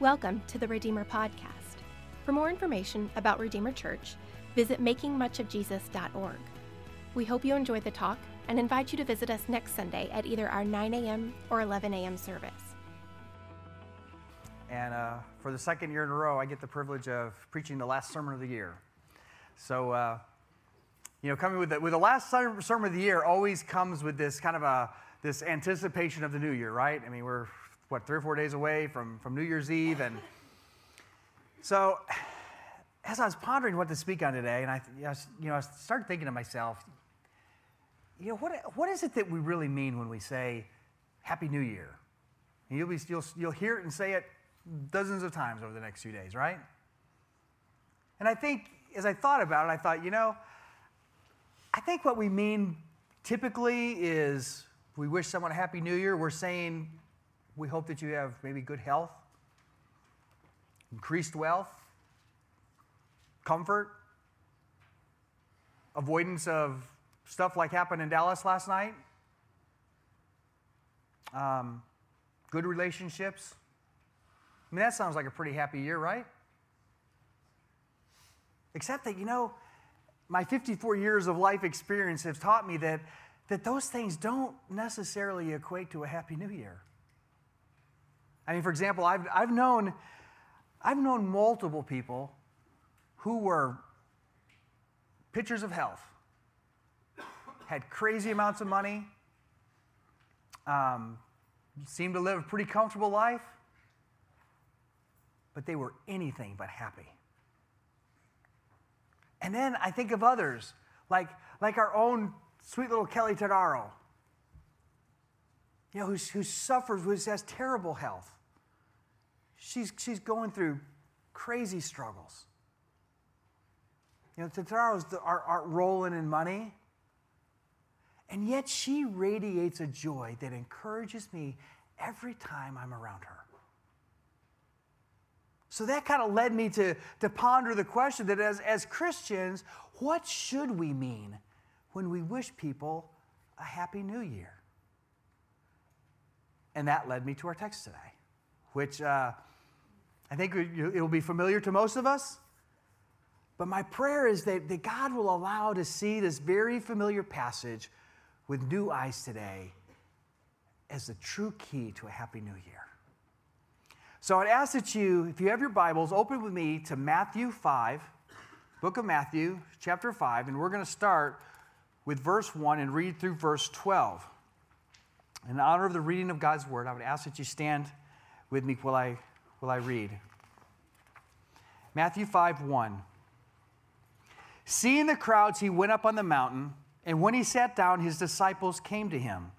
Welcome to the Redeemer Podcast. For more information about Redeemer Church, visit makingmuchofjesus.org. We hope you enjoy the talk and invite you to visit us next Sunday at either our 9 a.m. or 11 a.m. service. And uh, for the second year in a row, I get the privilege of preaching the last sermon of the year. So, uh, you know, coming with the, with the last sermon of the year always comes with this kind of a this anticipation of the new year, right? I mean, we're what three or four days away from from New Year's Eve, and so as I was pondering what to speak on today, and I, you know, I started thinking to myself, you know, what, what is it that we really mean when we say Happy New Year? And you'll, be, you'll, you'll hear it and say it dozens of times over the next few days, right? And I think, as I thought about it, I thought, you know, I think what we mean typically is we wish someone a Happy New Year. We're saying we hope that you have maybe good health, increased wealth, comfort, avoidance of stuff like happened in Dallas last night, um, good relationships. I mean, that sounds like a pretty happy year, right? Except that, you know, my 54 years of life experience have taught me that, that those things don't necessarily equate to a happy new year. I mean, for example, I've, I've, known, I've known multiple people who were pictures of health, had crazy amounts of money, um, seemed to live a pretty comfortable life, but they were anything but happy. And then I think of others, like, like our own sweet little Kelly Tadaro, you know, who, who suffers, who has terrible health. She's, she's going through crazy struggles. You know, Tataro's aren't, aren't rolling in money. And yet she radiates a joy that encourages me every time I'm around her. So that kind of led me to, to ponder the question that as, as Christians, what should we mean when we wish people a happy new year? And that led me to our text today, which uh, I think it'll be familiar to most of us. But my prayer is that, that God will allow to see this very familiar passage with new eyes today as the true key to a happy new year. So I'd ask that you, if you have your Bibles, open with me to Matthew 5, book of Matthew, chapter 5, and we're going to start with verse 1 and read through verse 12. In honor of the reading of God's word, I would ask that you stand with me while I, while I read. Matthew 5 1. Seeing the crowds, he went up on the mountain, and when he sat down, his disciples came to him.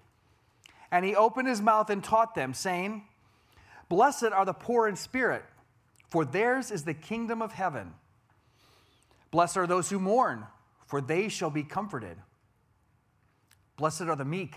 And he opened his mouth and taught them, saying, Blessed are the poor in spirit, for theirs is the kingdom of heaven. Blessed are those who mourn, for they shall be comforted. Blessed are the meek,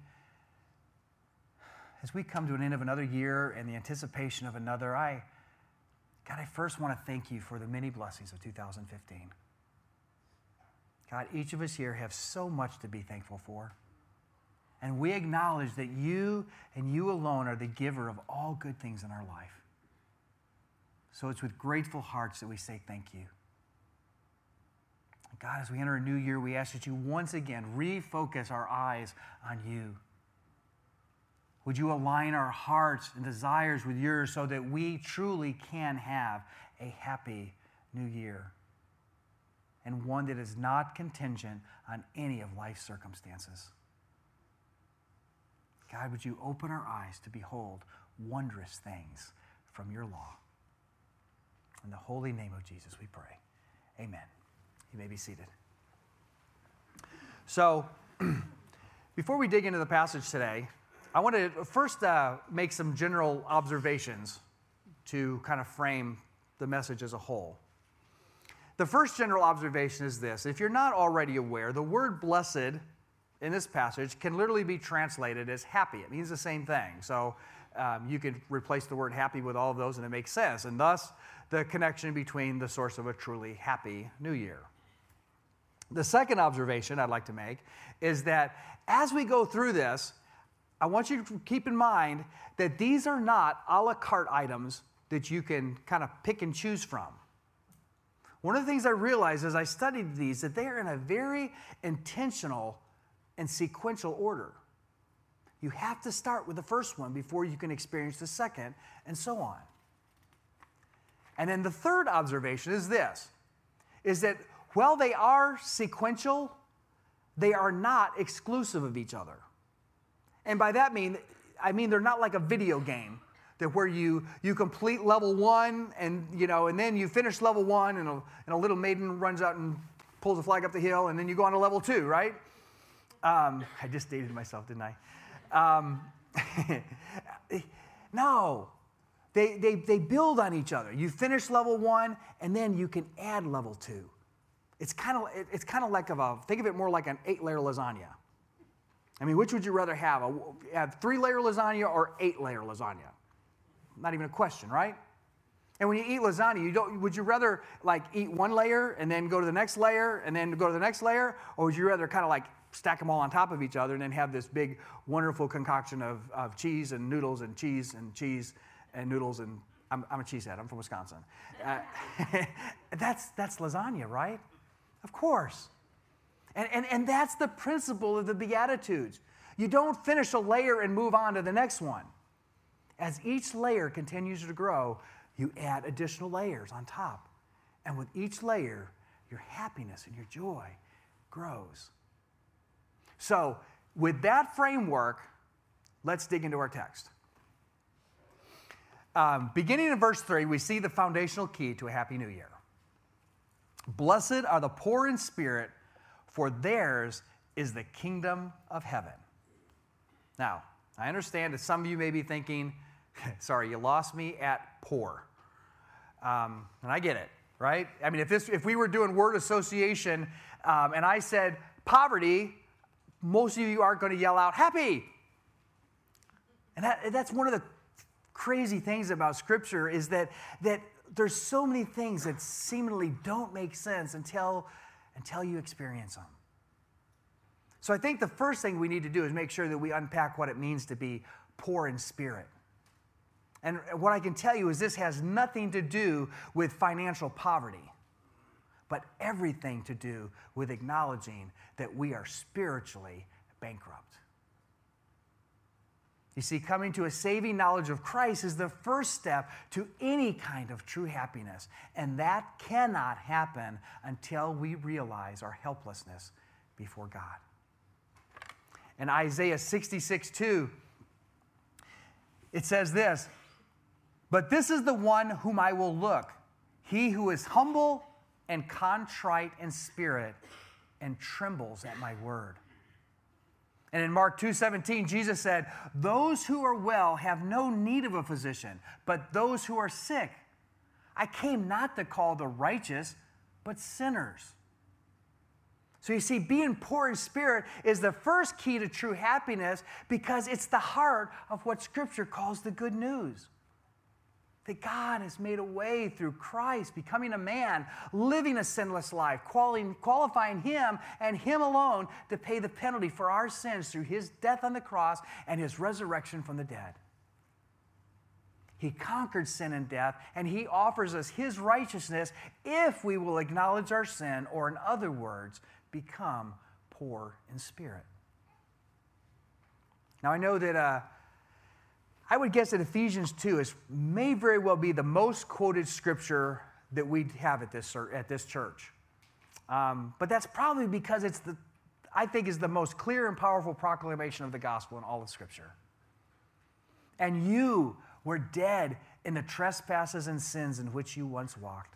as we come to an end of another year and the anticipation of another, I God, I first want to thank you for the many blessings of 2015. God, each of us here have so much to be thankful for. And we acknowledge that you and you alone are the giver of all good things in our life. So it's with grateful hearts that we say thank you. God, as we enter a new year, we ask that you once again refocus our eyes on you. Would you align our hearts and desires with yours so that we truly can have a happy new year? and one that is not contingent on any of life's circumstances. God, would you open our eyes to behold wondrous things from your law? In the holy name of Jesus, we pray. Amen. You may be seated. So, before we dig into the passage today, I want to first uh, make some general observations to kind of frame the message as a whole. The first general observation is this if you're not already aware, the word blessed in this passage can literally be translated as happy. It means the same thing. So um, you could replace the word happy with all of those and it makes sense. And thus, the connection between the source of a truly happy new year. The second observation I'd like to make is that as we go through this, I want you to keep in mind that these are not a la carte items that you can kind of pick and choose from. One of the things I realized as I studied these that they are in a very intentional and sequential order. You have to start with the first one before you can experience the second, and so on. And then the third observation is this is that while they are sequential, they are not exclusive of each other. And by that mean, I mean they're not like a video game that where you you complete level one and you know and then you finish level one and a, and a little maiden runs out and pulls a flag up the hill and then you go on to level two, right? Um, I just dated myself, didn't I? Um, no, they, they, they build on each other. You finish level one, and then you can add level two. It's kind of it's kind of like of a think of it more like an eight layer lasagna. I mean, which would you rather have? A, have three layer lasagna or eight layer lasagna? Not even a question, right? And when you eat lasagna, you don't, would you rather like eat one layer and then go to the next layer and then go to the next layer? Or would you rather kind of like stack them all on top of each other and then have this big, wonderful concoction of, of cheese and noodles and cheese and cheese and noodles and I'm, I'm a cheesehead. I'm from Wisconsin. Uh, that's, that's lasagna, right? Of course. And, and, and that's the principle of the Beatitudes. You don't finish a layer and move on to the next one. As each layer continues to grow, you add additional layers on top. And with each layer, your happiness and your joy grows. So, with that framework, let's dig into our text. Um, beginning in verse 3, we see the foundational key to a happy new year. Blessed are the poor in spirit, for theirs is the kingdom of heaven. Now, I understand that some of you may be thinking, sorry, you lost me at poor. Um, and I get it, right? I mean, if, this, if we were doing word association um, and I said poverty, most of you aren't going to yell out happy. And that, that's one of the crazy things about Scripture is that, that there's so many things that seemingly don't make sense until, until you experience them. So I think the first thing we need to do is make sure that we unpack what it means to be poor in spirit. And what I can tell you is this has nothing to do with financial poverty, but everything to do with acknowledging that we are spiritually bankrupt. You see, coming to a saving knowledge of Christ is the first step to any kind of true happiness. And that cannot happen until we realize our helplessness before God. In Isaiah 66 2, it says this But this is the one whom I will look, he who is humble and contrite in spirit and trembles at my word. And in Mark 2:17, Jesus said, "Those who are well have no need of a physician, but those who are sick. I came not to call the righteous, but sinners." So you see, being poor in spirit is the first key to true happiness because it's the heart of what Scripture calls the good news that God has made a way through Christ, becoming a man, living a sinless life, qualifying him and him alone to pay the penalty for our sins through his death on the cross and his resurrection from the dead. He conquered sin and death, and he offers us his righteousness if we will acknowledge our sin, or in other words, become poor in spirit. Now, I know that. Uh, I would guess that Ephesians 2 is, may very well be the most quoted scripture that we have at this, at this church. Um, but that's probably because it's the, I think, is the most clear and powerful proclamation of the gospel in all of Scripture. And you were dead in the trespasses and sins in which you once walked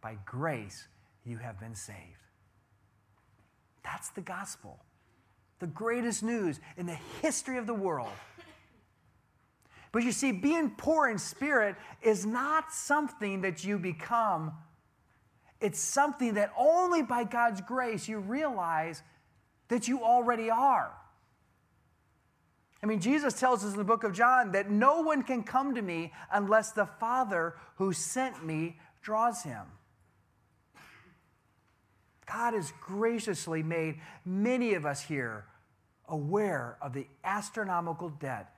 By grace, you have been saved. That's the gospel, the greatest news in the history of the world. But you see, being poor in spirit is not something that you become. It's something that only by God's grace you realize that you already are. I mean, Jesus tells us in the book of John that no one can come to me unless the Father who sent me draws him. God has graciously made many of us here aware of the astronomical debt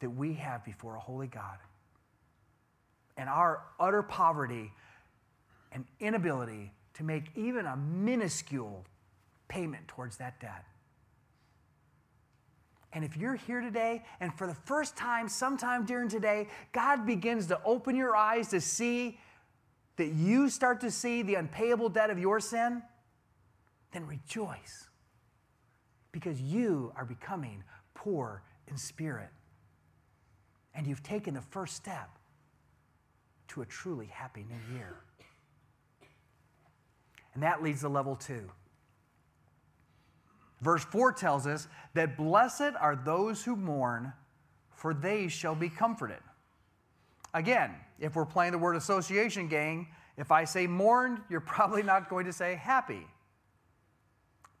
that we have before a holy God and our utter poverty and inability to make even a minuscule payment towards that debt. And if you're here today and for the first time, sometime during today, God begins to open your eyes to see that you start to see the unpayable debt of your sin, then rejoice because you are becoming poor in spirit. And you've taken the first step to a truly happy new year. And that leads to level two. Verse 4 tells us that blessed are those who mourn, for they shall be comforted. Again, if we're playing the word association game, if I say mourned, you're probably not going to say happy.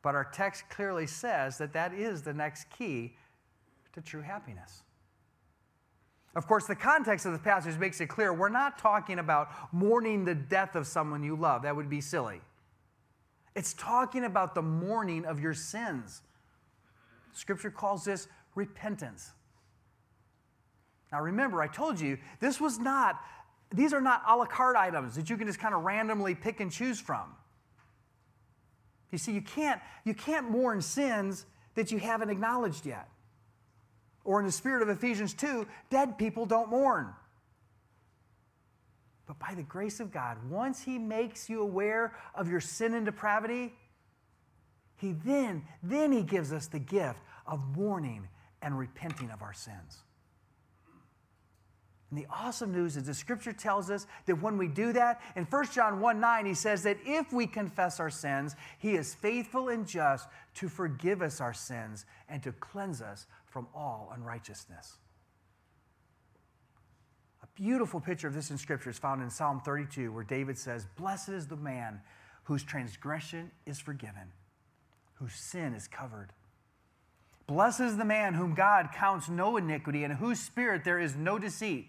But our text clearly says that that is the next key to true happiness. Of course, the context of the passage makes it clear we're not talking about mourning the death of someone you love. That would be silly. It's talking about the mourning of your sins. Scripture calls this repentance. Now, remember, I told you this was not, these are not a la carte items that you can just kind of randomly pick and choose from. You see, you can't, you can't mourn sins that you haven't acknowledged yet. Or in the spirit of Ephesians 2, dead people don't mourn. But by the grace of God, once He makes you aware of your sin and depravity, He then, then He gives us the gift of mourning and repenting of our sins. And the awesome news is the scripture tells us that when we do that, in 1 John 1 9, he says that if we confess our sins, he is faithful and just to forgive us our sins and to cleanse us from all unrighteousness. A beautiful picture of this in scripture is found in Psalm 32, where David says, Blessed is the man whose transgression is forgiven, whose sin is covered. Blessed is the man whom God counts no iniquity, and whose spirit there is no deceit.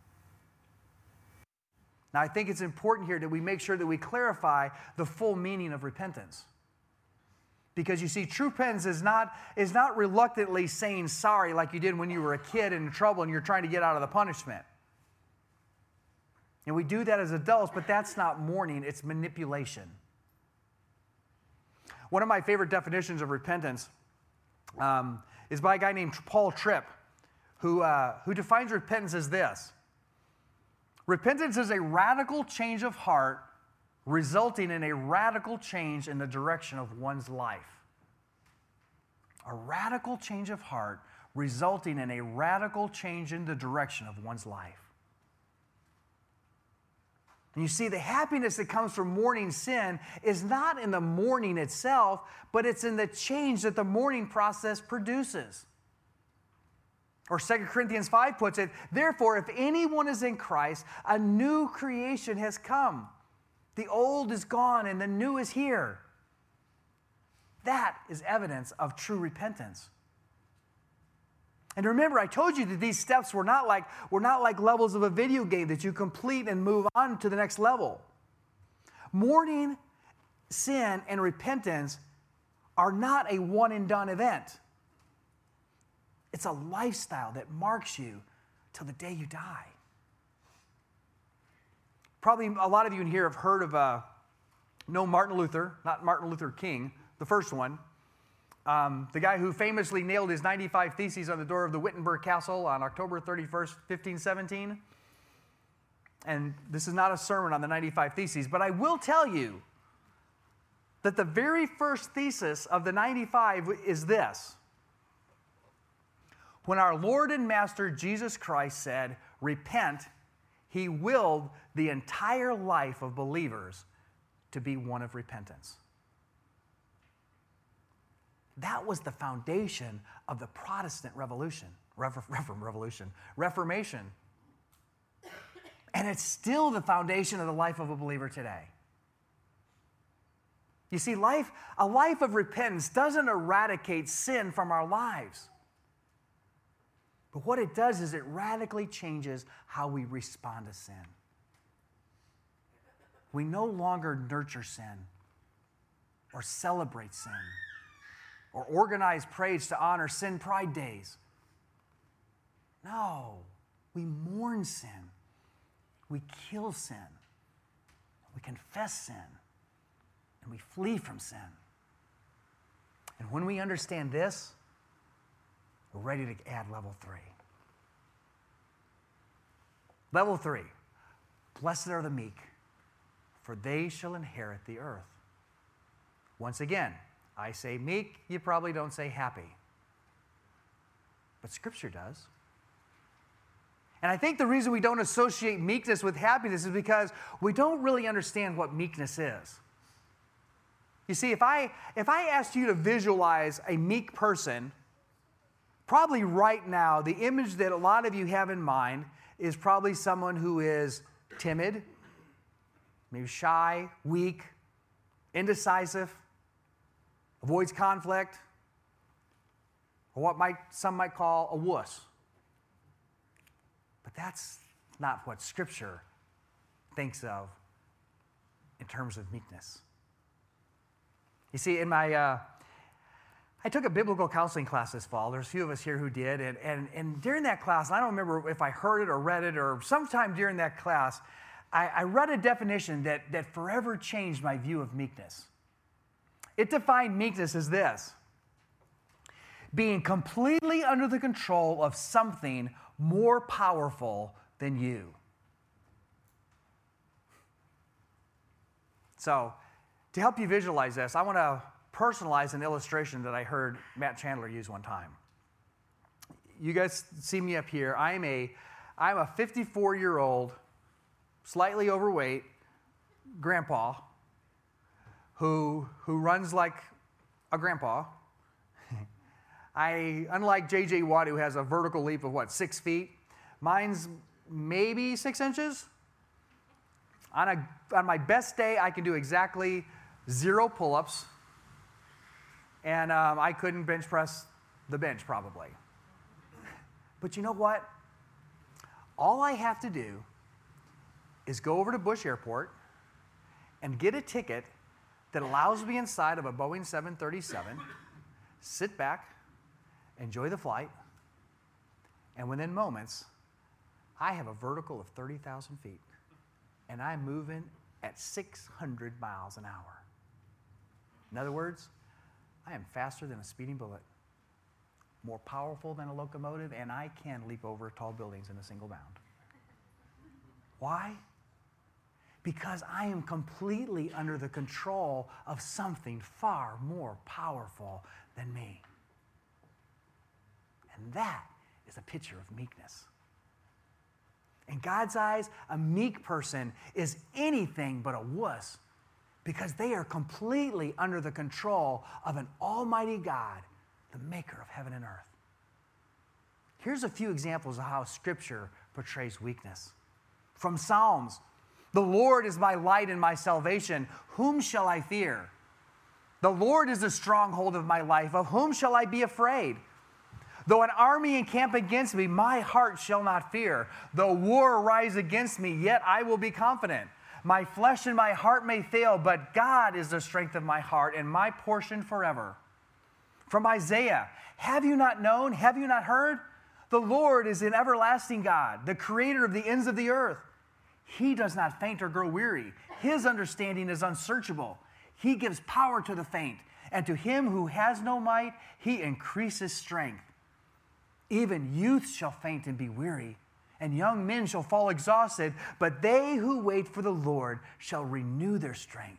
Now, I think it's important here that we make sure that we clarify the full meaning of repentance. Because you see, true repentance is not, is not reluctantly saying sorry like you did when you were a kid in trouble and you're trying to get out of the punishment. And we do that as adults, but that's not mourning, it's manipulation. One of my favorite definitions of repentance um, is by a guy named Paul Tripp, who, uh, who defines repentance as this Repentance is a radical change of heart resulting in a radical change in the direction of one's life. A radical change of heart resulting in a radical change in the direction of one's life. And you see, the happiness that comes from mourning sin is not in the mourning itself, but it's in the change that the mourning process produces. Or 2 Corinthians 5 puts it, therefore, if anyone is in Christ, a new creation has come. The old is gone and the new is here. That is evidence of true repentance. And remember, I told you that these steps were not like, were not like levels of a video game that you complete and move on to the next level. Mourning, sin, and repentance are not a one and done event. It's a lifestyle that marks you till the day you die. Probably a lot of you in here have heard of, uh, no Martin Luther, not Martin Luther King, the first one. Um, the guy who famously nailed his 95 Theses on the door of the Wittenberg Castle on October 31st, 1517. And this is not a sermon on the 95 Theses, but I will tell you that the very first thesis of the 95 is this. When our Lord and Master Jesus Christ said, Repent, he willed the entire life of believers to be one of repentance. That was the foundation of the Protestant Revolution, Revolution, Reformation. And it's still the foundation of the life of a believer today. You see, life, a life of repentance doesn't eradicate sin from our lives. But what it does is it radically changes how we respond to sin. We no longer nurture sin or celebrate sin or organize praise to honor sin pride days. No, we mourn sin. We kill sin. We confess sin. And we flee from sin. And when we understand this, we're ready to add level three. Level three Blessed are the meek, for they shall inherit the earth. Once again, I say meek, you probably don't say happy. But Scripture does. And I think the reason we don't associate meekness with happiness is because we don't really understand what meekness is. You see, if I, if I asked you to visualize a meek person, probably right now, the image that a lot of you have in mind is probably someone who is timid, maybe shy, weak, indecisive, avoids conflict, or what might, some might call a wuss. But that's not what Scripture thinks of in terms of meekness. You see, in my, uh, I took a biblical counseling class this fall. There's a few of us here who did. And, and, and during that class, I don't remember if I heard it or read it or sometime during that class, I, I read a definition that, that forever changed my view of meekness. It defined meekness as this being completely under the control of something more powerful than you. So, to help you visualize this, I want to personalize an illustration that I heard Matt Chandler use one time. You guys see me up here. I'm a I'm a 54 year old, slightly overweight grandpa who, who runs like a grandpa. I, unlike J.J. Watt, who has a vertical leap of what, six feet, mine's maybe six inches. On, a, on my best day, I can do exactly zero pull ups, and um, I couldn't bench press the bench probably. But you know what? All I have to do is go over to Bush Airport and get a ticket that allows me inside of a Boeing 737, sit back, enjoy the flight, and within moments, I have a vertical of 30,000 feet, and I'm moving at 600 miles an hour. In other words, I am faster than a speeding bullet, more powerful than a locomotive, and I can leap over tall buildings in a single bound. Why? because I am completely under the control of something far more powerful than me. And that is a picture of meekness. In God's eyes, a meek person is anything but a wuss because they are completely under the control of an almighty God, the maker of heaven and earth. Here's a few examples of how Scripture portrays weakness. From Psalms The Lord is my light and my salvation. Whom shall I fear? The Lord is the stronghold of my life. Of whom shall I be afraid? Though an army encamp against me, my heart shall not fear. Though war arise against me, yet I will be confident. My flesh and my heart may fail, but God is the strength of my heart and my portion forever. From Isaiah, have you not known? Have you not heard? The Lord is an everlasting God, the creator of the ends of the earth. He does not faint or grow weary. His understanding is unsearchable. He gives power to the faint, and to him who has no might, he increases strength. Even youth shall faint and be weary, and young men shall fall exhausted, but they who wait for the Lord shall renew their strength.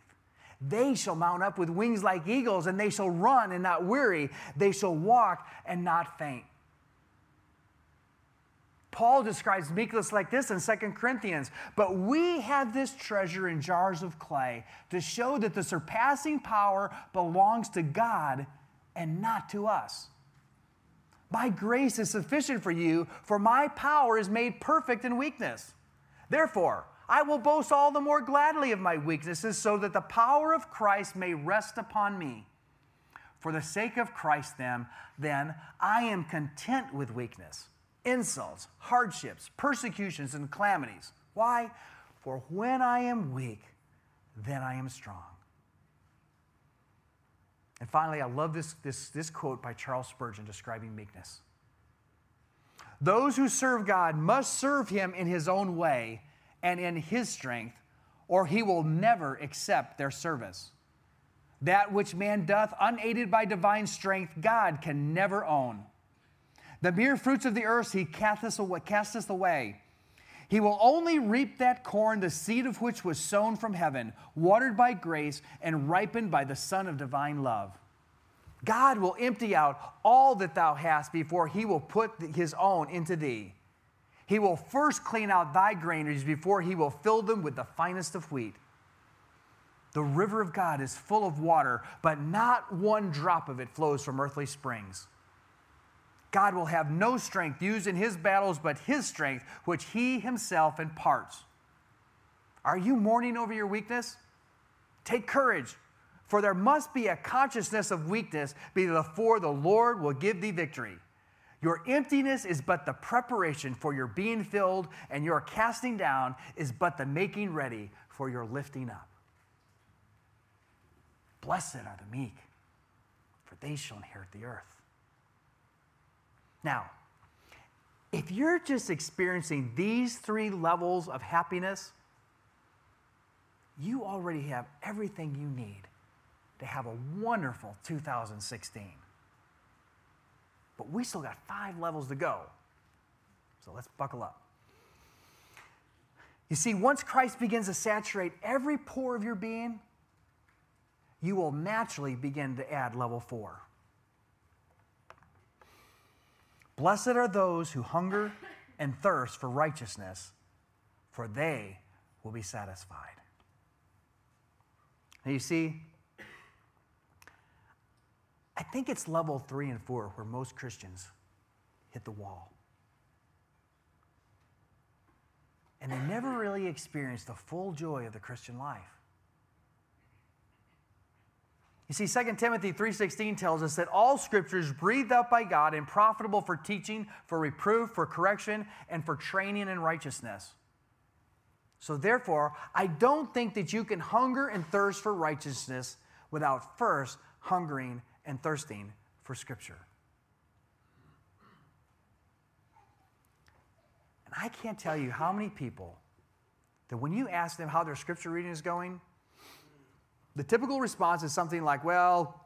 They shall mount up with wings like eagles, and they shall run and not weary. They shall walk and not faint. Paul describes meekness like this in 2 Corinthians. But we have this treasure in jars of clay to show that the surpassing power belongs to God and not to us. My grace is sufficient for you, for my power is made perfect in weakness. Therefore, I will boast all the more gladly of my weaknesses, so that the power of Christ may rest upon me. For the sake of Christ, then, then I am content with weakness insults, hardships, persecutions, and calamities. Why? For when I am weak, then I am strong. And finally, I love this, this, this quote by Charles Spurgeon describing meekness. Those who serve God must serve him in his own way and in his strength, or he will never accept their service. That which man doth unaided by divine strength, God can never own. The mere fruits of the earth he casteth away, casteth away. He will only reap that corn, the seed of which was sown from heaven, watered by grace, and ripened by the sun of divine love. God will empty out all that thou hast before he will put his own into thee. He will first clean out thy granaries before he will fill them with the finest of wheat. The river of God is full of water, but not one drop of it flows from earthly springs. God will have no strength used in his battles but his strength, which he himself imparts. Are you mourning over your weakness? Take courage, for there must be a consciousness of weakness before the Lord will give thee victory. Your emptiness is but the preparation for your being filled, and your casting down is but the making ready for your lifting up. Blessed are the meek, for they shall inherit the earth. Now, if you're just experiencing these three levels of happiness, you already have everything you need to have a wonderful 2016. But we still got five levels to go. So let's buckle up. You see, once Christ begins to saturate every pore of your being, you will naturally begin to add level four. Blessed are those who hunger and thirst for righteousness, for they will be satisfied. Now, you see, I think it's level three and four where most Christians hit the wall. And they never really experience the full joy of the Christian life. You see, 2 Timothy 3.16 tells us that all scripture is breathed out by God and profitable for teaching, for reproof, for correction, and for training in righteousness. So therefore, I don't think that you can hunger and thirst for righteousness without first hungering and thirsting for scripture. And I can't tell you how many people that when you ask them how their scripture reading is going, the typical response is something like, well,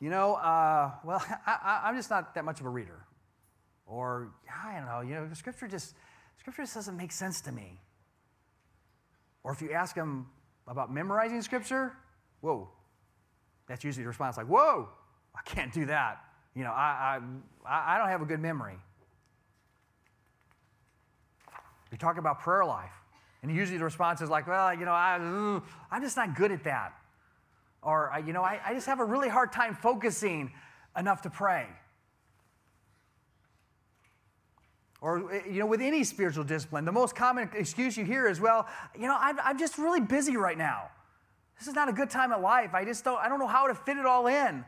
you know, uh, well, I, am just not that much of a reader. Or, I don't know, you know, scripture just, scripture just doesn't make sense to me. Or if you ask them about memorizing scripture, whoa, that's usually the response like, whoa, I can't do that. You know, I, I, I don't have a good memory. You talk about prayer life, and usually the response is like, well, you know, I, I'm just not good at that. Or, you know, I, I just have a really hard time focusing enough to pray. Or, eh, you know, with any spiritual discipline, the most common excuse you hear is, well, you know, I'm, I'm just really busy right now. This is not a good time of life. I just don't, I don't know how to fit it all in.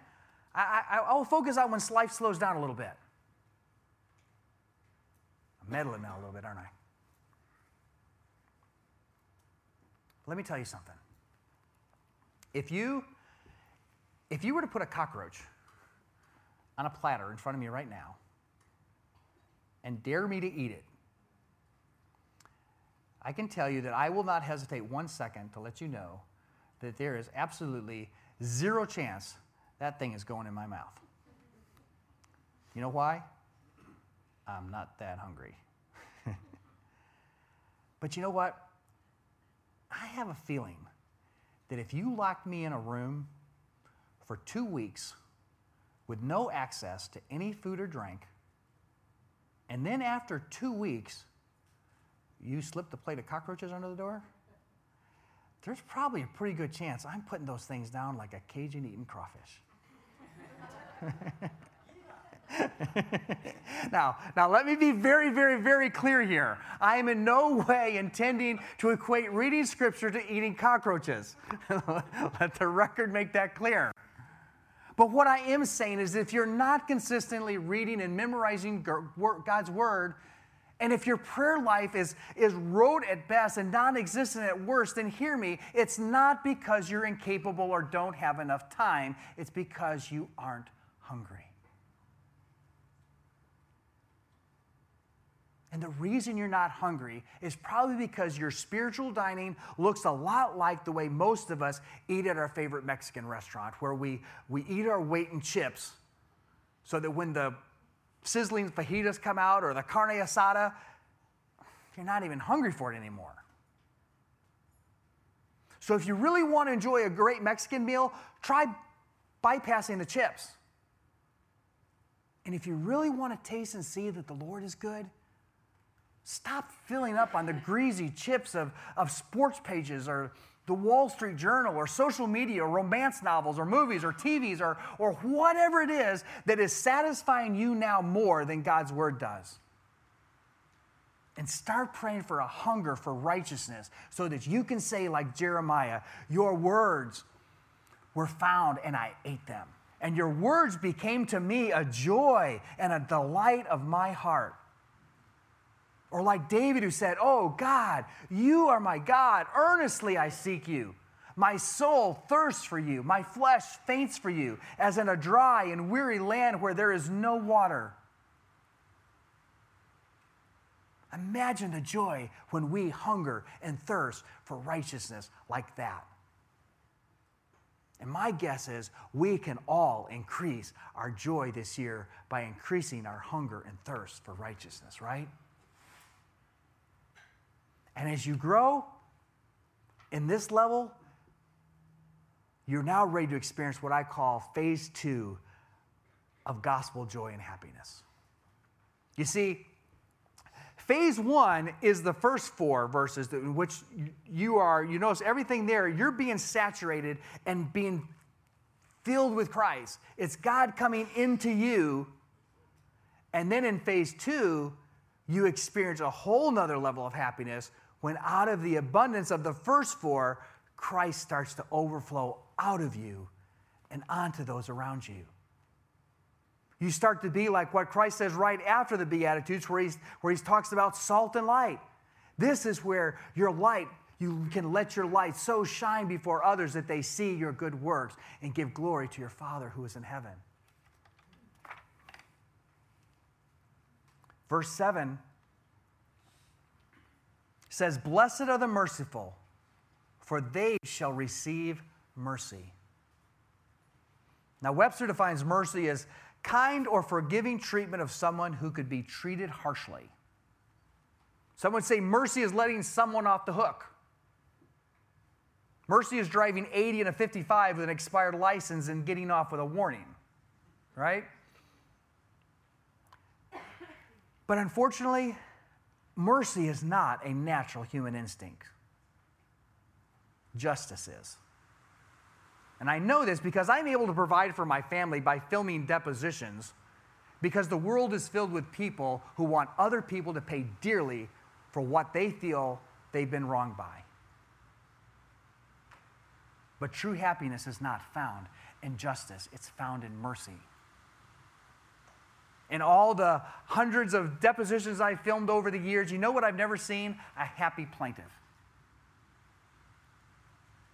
I, I, I'll focus on when life slows down a little bit. I'm meddling now a little bit, aren't I? Let me tell you something. If you if you were to put a cockroach on a platter in front of me right now and dare me to eat it, I can tell you that I will not hesitate one second to let you know that there is absolutely zero chance that thing is going in my mouth. You know why? I'm not that hungry. but you know what? I have a feeling that if you locked me in a room for two weeks with no access to any food or drink, and then after two weeks, you slipped a plate of cockroaches under the door, there's probably a pretty good chance I'm putting those things down like a Cajun eating crawfish. now, now let me be very, very, very clear here. I am in no way intending to equate reading scripture to eating cockroaches. Let the record make that clear. But what I am saying is if you're not consistently reading and memorizing God's word, and if your prayer life is, is rote at best and non existent at worst, then hear me. It's not because you're incapable or don't have enough time, it's because you aren't hungry. And the reason you're not hungry is probably because your spiritual dining looks a lot like the way most of us eat at our favorite Mexican restaurant, where we, we eat our weight in chips so that when the sizzling fajitas come out or the carne asada, you're not even hungry for it anymore. So if you really want to enjoy a great Mexican meal, try bypassing the chips. And if you really want to taste and see that the Lord is good, Stop filling up on the greasy chips of, of sports pages or the Wall Street Journal or social media or romance novels or movies or TVs or, or whatever it is that is satisfying you now more than God's Word does. And start praying for a hunger for righteousness so that you can say, like Jeremiah, Your words were found and I ate them. And your words became to me a joy and a delight of my heart. Or like David who said, Oh God, you are my God. Earnestly I seek you. My soul thirsts for you. My flesh faints for you, as in a dry and weary land where there is no water. Imagine the joy when we hunger and thirst for righteousness like that. And my guess is we can all increase our joy this year by increasing our hunger and thirst for righteousness, right? And as you grow in this level, you're now ready to experience what I call phase two of gospel joy and happiness. You see, phase one is the first four verses in which you are, you notice everything there, you're being saturated and being filled with Christ. It's God coming into you. And then in phase two, you experience a whole nother level of happiness when out of the abundance of the first four, Christ starts to overflow out of you and onto those around you. You start to be like what Christ says right after the Beatitudes, where, he's, where he talks about salt and light. This is where your light, you can let your light so shine before others that they see your good works and give glory to your Father who is in heaven. Verse 7 says, Blessed are the merciful, for they shall receive mercy. Now, Webster defines mercy as kind or forgiving treatment of someone who could be treated harshly. Some would say mercy is letting someone off the hook. Mercy is driving 80 and a 55 with an expired license and getting off with a warning, right? But unfortunately, Mercy is not a natural human instinct, justice is. And I know this because I'm able to provide for my family by filming depositions because the world is filled with people who want other people to pay dearly for what they feel they've been wronged by. But true happiness is not found in justice, it's found in mercy. In all the hundreds of depositions I filmed over the years, you know what I've never seen? A happy plaintiff.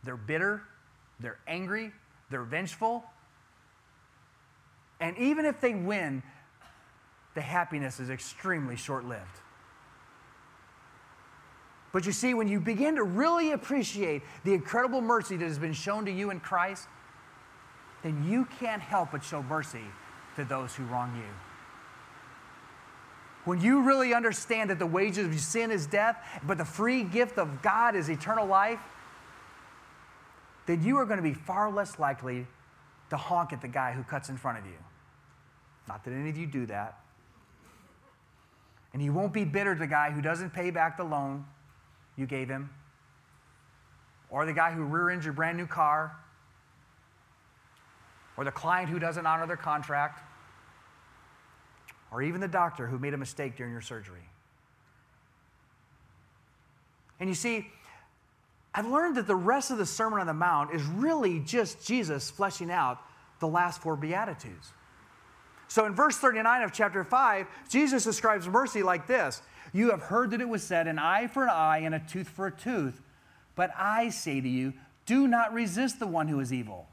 They're bitter, they're angry, they're vengeful. And even if they win, the happiness is extremely short lived. But you see, when you begin to really appreciate the incredible mercy that has been shown to you in Christ, then you can't help but show mercy to those who wrong you. When you really understand that the wages of sin is death, but the free gift of God is eternal life, then you are going to be far less likely to honk at the guy who cuts in front of you. Not that any of you do that. And you won't be bitter to the guy who doesn't pay back the loan you gave him, or the guy who rear ends your brand new car, or the client who doesn't honor their contract, or even the doctor who made a mistake during your surgery. And you see, I've learned that the rest of the Sermon on the Mount is really just Jesus fleshing out the last four Beatitudes. So in verse 39 of chapter 5, Jesus describes mercy like this You have heard that it was said, an eye for an eye and a tooth for a tooth. But I say to you, do not resist the one who is evil.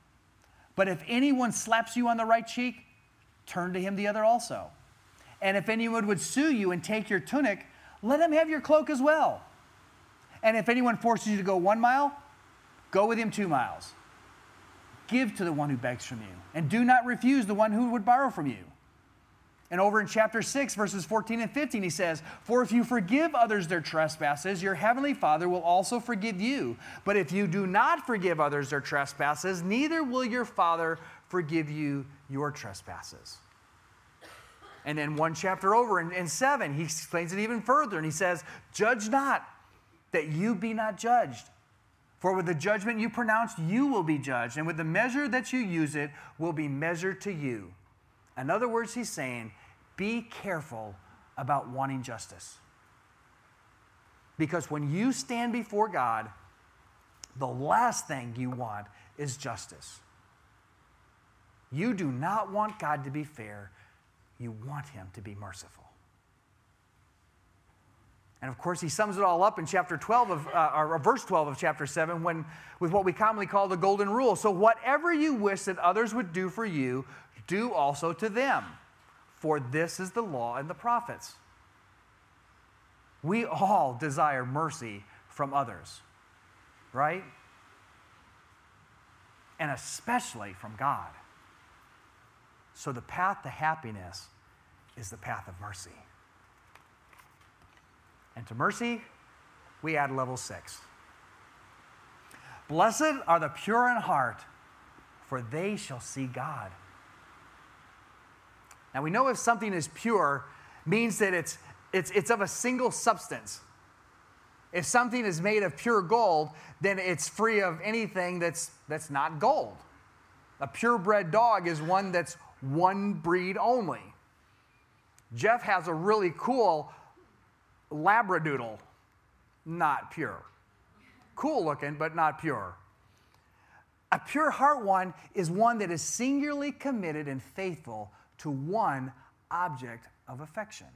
But if anyone slaps you on the right cheek, turn to him the other also. And if anyone would sue you and take your tunic, let him have your cloak as well. And if anyone forces you to go one mile, go with him two miles. Give to the one who begs from you, and do not refuse the one who would borrow from you. And over in chapter 6, verses 14 and 15, he says, For if you forgive others their trespasses, your heavenly Father will also forgive you. But if you do not forgive others their trespasses, neither will your Father forgive you your trespasses. And then one chapter over in, in 7, he explains it even further, and he says, Judge not that you be not judged. For with the judgment you pronounce, you will be judged, and with the measure that you use it will be measured to you. In other words, he's saying, be careful about wanting justice. Because when you stand before God, the last thing you want is justice. You do not want God to be fair, you want Him to be merciful. And of course, he sums it all up in chapter 12 of, uh, or verse 12 of chapter 7 when, with what we commonly call the golden rule. So, whatever you wish that others would do for you, do also to them. For this is the law and the prophets. We all desire mercy from others, right? And especially from God. So, the path to happiness is the path of mercy. And to mercy, we add level six. Blessed are the pure in heart, for they shall see God. Now we know if something is pure, means that it's, it's, it's of a single substance. If something is made of pure gold, then it's free of anything that's, that's not gold. A purebred dog is one that's one breed only. Jeff has a really cool Labradoodle, not pure. Cool looking, but not pure. A pure heart one is one that is singularly committed and faithful to one object of affection.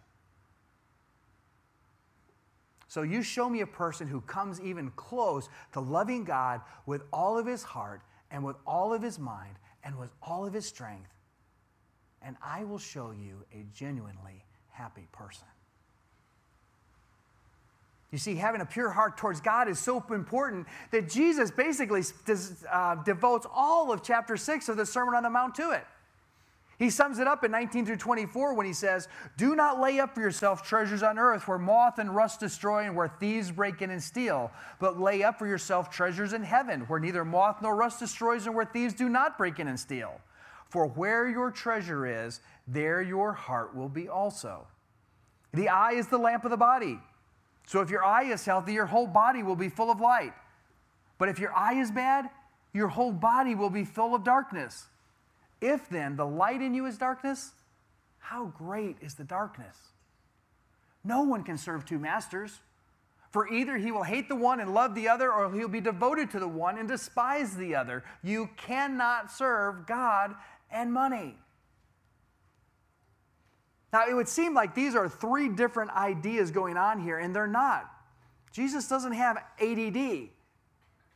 So you show me a person who comes even close to loving God with all of his heart and with all of his mind and with all of his strength, and I will show you a genuinely happy person. You see, having a pure heart towards God is so important that Jesus basically uh, devotes all of chapter 6 of the Sermon on the Mount to it. He sums it up in 19 through 24 when he says, Do not lay up for yourself treasures on earth where moth and rust destroy and where thieves break in and steal, but lay up for yourself treasures in heaven where neither moth nor rust destroys and where thieves do not break in and steal. For where your treasure is, there your heart will be also. The eye is the lamp of the body. So if your eye is healthy, your whole body will be full of light. But if your eye is bad, your whole body will be full of darkness. If then the light in you is darkness, How great is the darkness? No one can serve two masters. For either he will hate the one and love the other, or he'll be devoted to the one and despise the other. You cannot serve God and money. Now, it would seem like these are three different ideas going on here, and they're not. Jesus doesn't have ADD,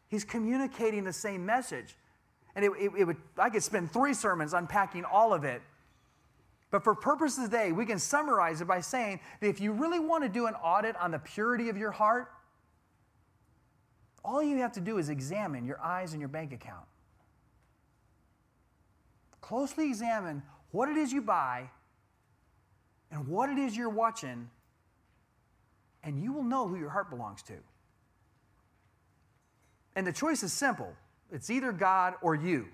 he's communicating the same message. And it, it, it would, I could spend three sermons unpacking all of it. But for purposes today, we can summarize it by saying that if you really want to do an audit on the purity of your heart, all you have to do is examine your eyes and your bank account. Closely examine what it is you buy and what it is you're watching, and you will know who your heart belongs to. And the choice is simple it's either God or you.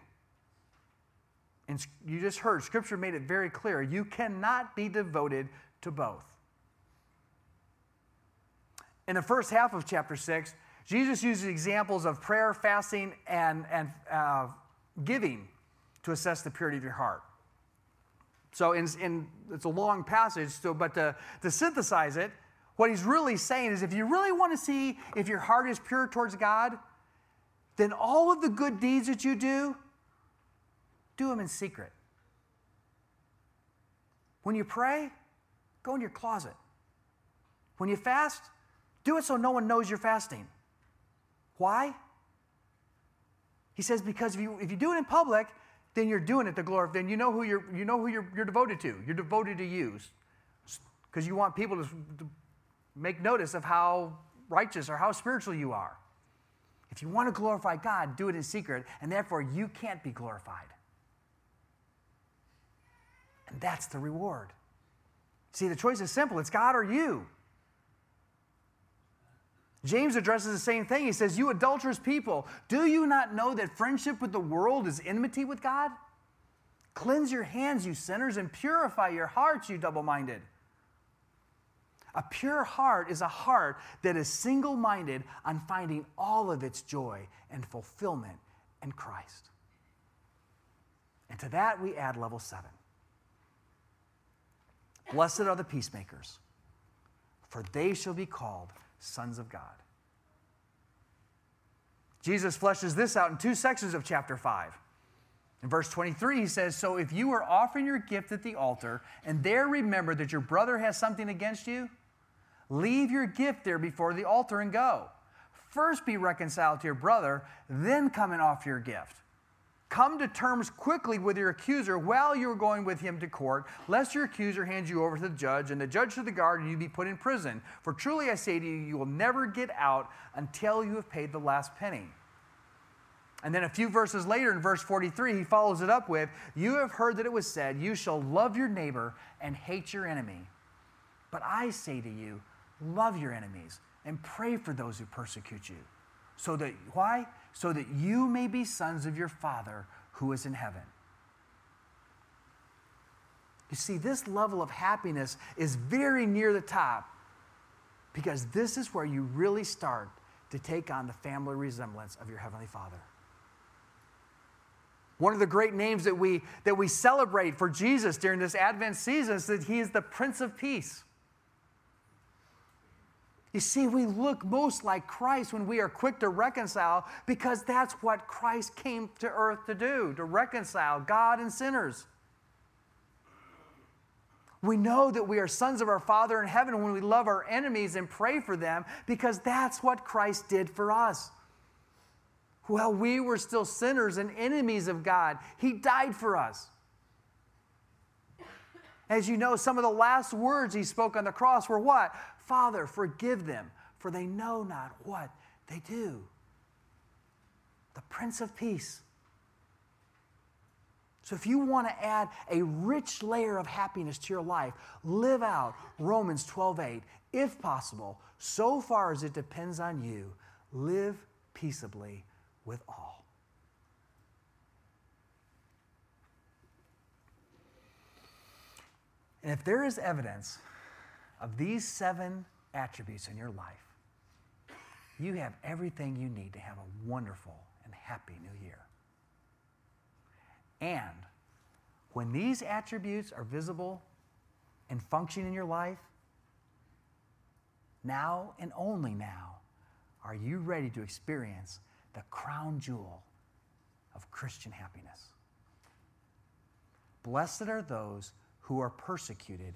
And you just heard, Scripture made it very clear you cannot be devoted to both. In the first half of chapter 6, Jesus uses examples of prayer, fasting, and, and uh, giving to assess the purity of your heart. So, in, in, it's a long passage, so, but to, to synthesize it, what he's really saying is if you really want to see if your heart is pure towards God, then all of the good deeds that you do, do them in secret. When you pray, go in your closet. When you fast, do it so no one knows you're fasting. Why? He says, because if you, if you do it in public, then you're doing it to glory. Then you know who you're, you know who you're, you're devoted to. You're devoted to you. Because you want people to, to make notice of how righteous or how spiritual you are. If you want to glorify God, do it in secret, and therefore you can't be glorified. And that's the reward. See, the choice is simple it's God or you. James addresses the same thing. He says, You adulterous people, do you not know that friendship with the world is enmity with God? Cleanse your hands, you sinners, and purify your hearts, you double minded. A pure heart is a heart that is single minded on finding all of its joy and fulfillment in Christ. And to that we add level seven. Blessed are the peacemakers, for they shall be called sons of God. Jesus fleshes this out in two sections of chapter 5. In verse 23, he says, So if you are offering your gift at the altar and there remember that your brother has something against you, leave your gift there before the altar and go. First be reconciled to your brother, then come and offer your gift. Come to terms quickly with your accuser while you are going with him to court, lest your accuser hand you over to the judge, and the judge to the guard, and you be put in prison. For truly I say to you, you will never get out until you have paid the last penny. And then a few verses later, in verse 43, he follows it up with, You have heard that it was said, You shall love your neighbor and hate your enemy. But I say to you, love your enemies and pray for those who persecute you. So that, why? So that you may be sons of your Father who is in heaven. You see, this level of happiness is very near the top because this is where you really start to take on the family resemblance of your Heavenly Father. One of the great names that we, that we celebrate for Jesus during this Advent season is that He is the Prince of Peace. You see, we look most like Christ when we are quick to reconcile because that's what Christ came to earth to do to reconcile God and sinners. We know that we are sons of our Father in heaven when we love our enemies and pray for them because that's what Christ did for us. While we were still sinners and enemies of God, He died for us. As you know, some of the last words He spoke on the cross were what? Father, forgive them, for they know not what they do. The Prince of Peace. So, if you want to add a rich layer of happiness to your life, live out Romans 12 8. If possible, so far as it depends on you, live peaceably with all. And if there is evidence of these seven attributes in your life, you have everything you need to have a wonderful and happy new year. And when these attributes are visible and function in your life? Now and only now are you ready to experience the crown jewel of Christian happiness. Blessed are those who are persecuted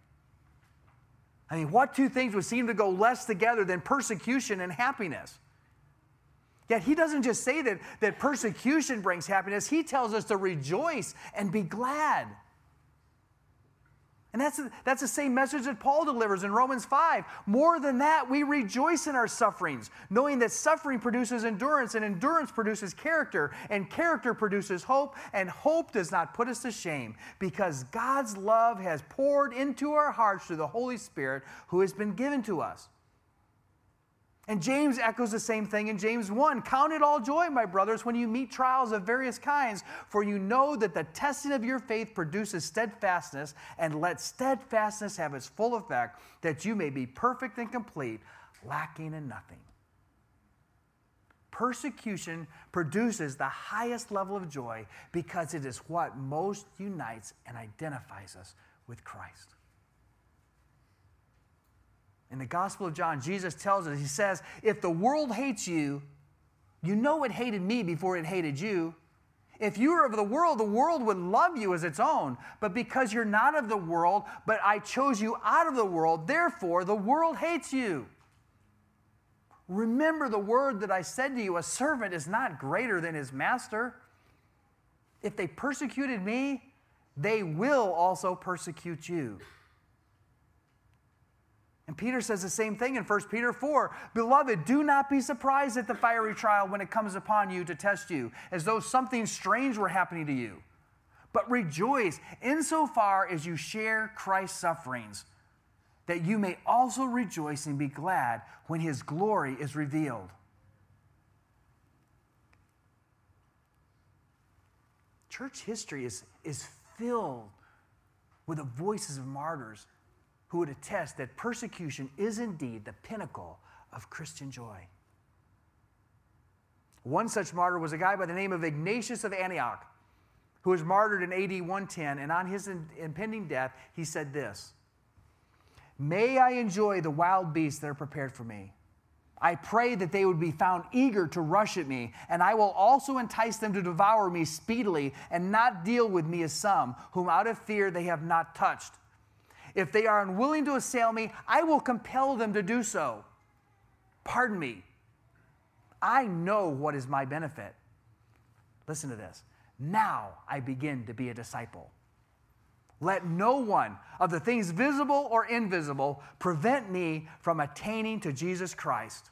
I mean, what two things would seem to go less together than persecution and happiness? Yet he doesn't just say that, that persecution brings happiness, he tells us to rejoice and be glad. And that's, that's the same message that Paul delivers in Romans 5. More than that, we rejoice in our sufferings, knowing that suffering produces endurance, and endurance produces character, and character produces hope, and hope does not put us to shame, because God's love has poured into our hearts through the Holy Spirit who has been given to us. And James echoes the same thing in James 1. Count it all joy, my brothers, when you meet trials of various kinds, for you know that the testing of your faith produces steadfastness, and let steadfastness have its full effect, that you may be perfect and complete, lacking in nothing. Persecution produces the highest level of joy because it is what most unites and identifies us with Christ. In the Gospel of John, Jesus tells us, He says, If the world hates you, you know it hated me before it hated you. If you were of the world, the world would love you as its own. But because you're not of the world, but I chose you out of the world, therefore the world hates you. Remember the word that I said to you a servant is not greater than his master. If they persecuted me, they will also persecute you. And Peter says the same thing in 1 Peter 4. Beloved, do not be surprised at the fiery trial when it comes upon you to test you, as though something strange were happening to you. But rejoice insofar as you share Christ's sufferings, that you may also rejoice and be glad when his glory is revealed. Church history is, is filled with the voices of martyrs who would attest that persecution is indeed the pinnacle of Christian joy. One such martyr was a guy by the name of Ignatius of Antioch, who was martyred in AD 110, and on his impending death, he said this May I enjoy the wild beasts that are prepared for me. I pray that they would be found eager to rush at me, and I will also entice them to devour me speedily and not deal with me as some, whom out of fear they have not touched. If they are unwilling to assail me, I will compel them to do so. Pardon me. I know what is my benefit. Listen to this. Now I begin to be a disciple. Let no one of the things visible or invisible prevent me from attaining to Jesus Christ.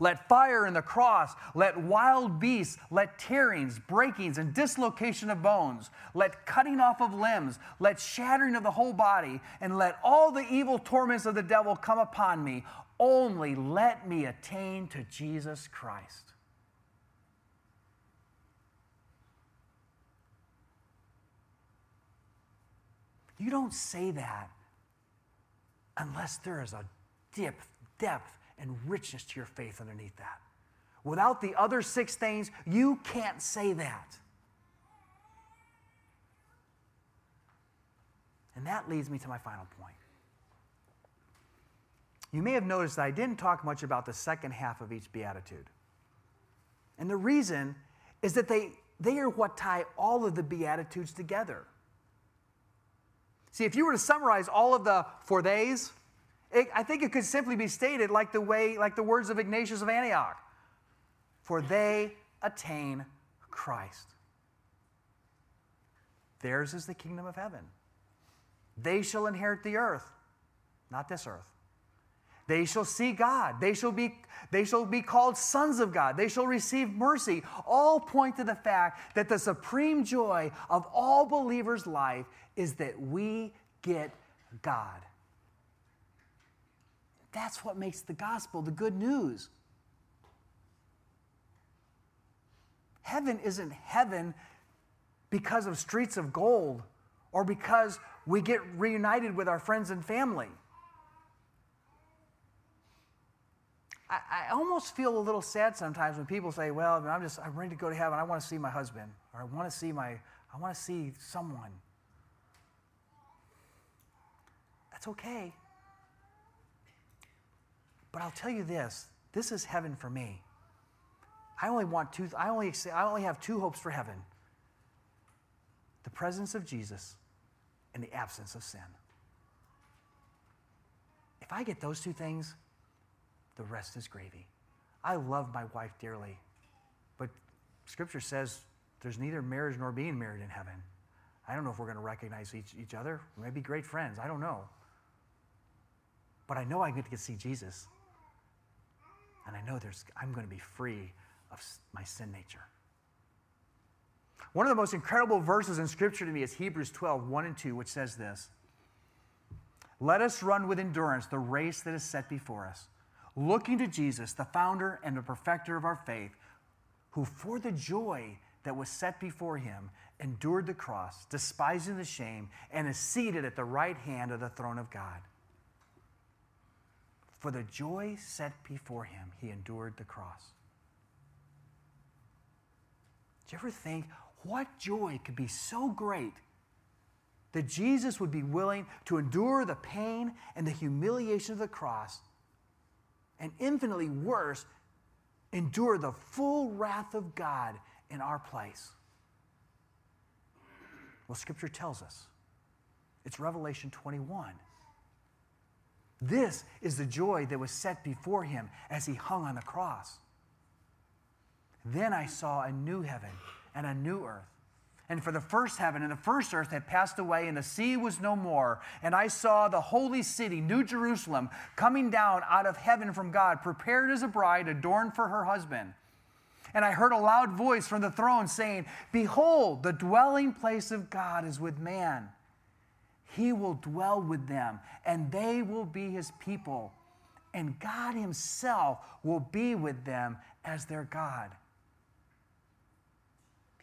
Let fire and the cross, let wild beasts, let tearings, breakings, and dislocation of bones, let cutting off of limbs, let shattering of the whole body, and let all the evil torments of the devil come upon me. Only let me attain to Jesus Christ. You don't say that unless there is a deep depth and richness to your faith underneath that. Without the other six things, you can't say that. And that leads me to my final point. You may have noticed that I didn't talk much about the second half of each beatitude. And the reason is that they, they are what tie all of the beatitudes together. See, if you were to summarize all of the for theys, it, I think it could simply be stated like the way, like the words of Ignatius of Antioch. For they attain Christ. Theirs is the kingdom of heaven. They shall inherit the earth, not this earth. They shall see God. They shall be, they shall be called sons of God. They shall receive mercy. All point to the fact that the supreme joy of all believers' life is that we get God. That's what makes the gospel the good news. Heaven isn't heaven because of streets of gold or because we get reunited with our friends and family. I, almost feel a little sad sometimes when people say, Well, I'm just, I'm ready to go to heaven. I want to see my husband, or I want to see my, I want to see someone. That's okay. But I'll tell you this this is heaven for me. I only want two, I only, I only have two hopes for heaven the presence of Jesus and the absence of sin. If I get those two things, the rest is gravy. I love my wife dearly, but Scripture says there's neither marriage nor being married in heaven. I don't know if we're going to recognize each, each other. We may be great friends. I don't know. But I know I get to see Jesus. And I know there's, I'm going to be free of my sin nature. One of the most incredible verses in Scripture to me is Hebrews 12, 1 and 2, which says this Let us run with endurance the race that is set before us, looking to Jesus, the founder and the perfecter of our faith, who for the joy that was set before him endured the cross, despising the shame, and is seated at the right hand of the throne of God. For the joy set before him, he endured the cross. Do you ever think what joy could be so great that Jesus would be willing to endure the pain and the humiliation of the cross, and infinitely worse, endure the full wrath of God in our place? Well, Scripture tells us. It's Revelation 21. This is the joy that was set before him as he hung on the cross. Then I saw a new heaven and a new earth. And for the first heaven and the first earth had passed away, and the sea was no more. And I saw the holy city, New Jerusalem, coming down out of heaven from God, prepared as a bride adorned for her husband. And I heard a loud voice from the throne saying, Behold, the dwelling place of God is with man. He will dwell with them, and they will be his people. And God himself will be with them as their God.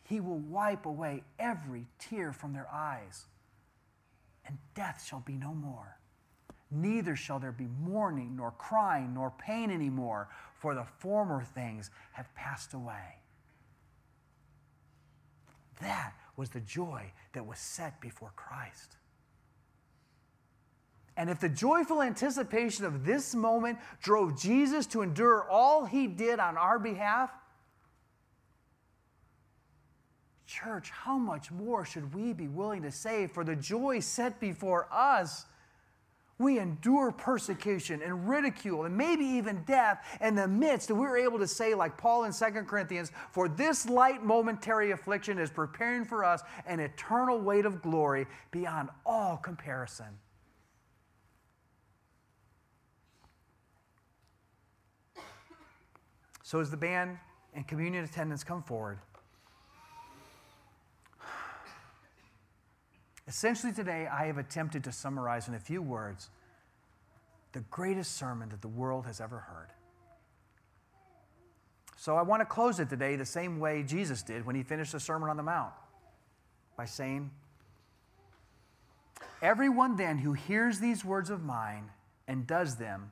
He will wipe away every tear from their eyes, and death shall be no more. Neither shall there be mourning, nor crying, nor pain anymore, for the former things have passed away. That was the joy that was set before Christ. And if the joyful anticipation of this moment drove Jesus to endure all he did on our behalf, Church, how much more should we be willing to say for the joy set before us? We endure persecution and ridicule and maybe even death in the midst, and we're able to say, like Paul in 2 Corinthians, for this light momentary affliction is preparing for us an eternal weight of glory beyond all comparison. So, as the band and communion attendants come forward, Essentially, today, I have attempted to summarize in a few words the greatest sermon that the world has ever heard. So I want to close it today the same way Jesus did when he finished the Sermon on the Mount by saying, Everyone then who hears these words of mine and does them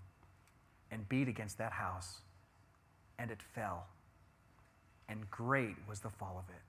and beat against that house, and it fell. And great was the fall of it.